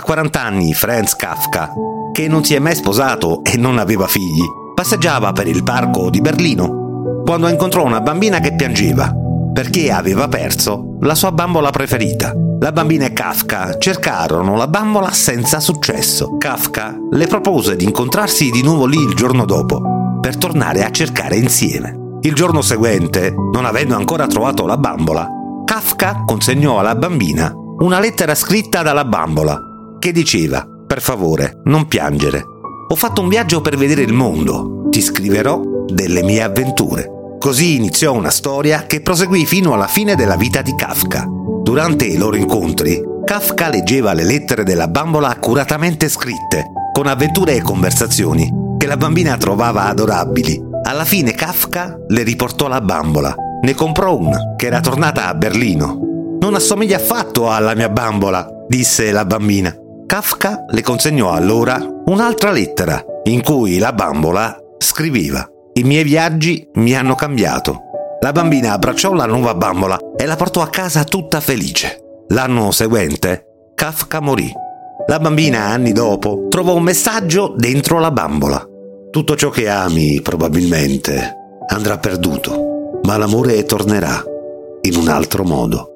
A 40 anni Franz Kafka, che non si è mai sposato e non aveva figli, passeggiava per il parco di Berlino quando incontrò una bambina che piangeva perché aveva perso la sua bambola preferita. La bambina e Kafka cercarono la bambola senza successo. Kafka le propose di incontrarsi di nuovo lì il giorno dopo per tornare a cercare insieme. Il giorno seguente, non avendo ancora trovato la bambola, Kafka consegnò alla bambina una lettera scritta dalla bambola che diceva Per favore, non piangere. Ho fatto un viaggio per vedere il mondo. Ti scriverò delle mie avventure. Così iniziò una storia che proseguì fino alla fine della vita di Kafka. Durante i loro incontri, Kafka leggeva le lettere della bambola accuratamente scritte, con avventure e conversazioni che la bambina trovava adorabili. Alla fine Kafka le riportò la bambola. Ne comprò una, che era tornata a Berlino. Non assomiglia affatto alla mia bambola, disse la bambina. Kafka le consegnò allora un'altra lettera, in cui la bambola scriveva i miei viaggi mi hanno cambiato. La bambina abbracciò la nuova bambola e la portò a casa tutta felice. L'anno seguente, Kafka morì. La bambina, anni dopo, trovò un messaggio dentro la bambola. Tutto ciò che ami, probabilmente, andrà perduto, ma l'amore tornerà in un altro modo.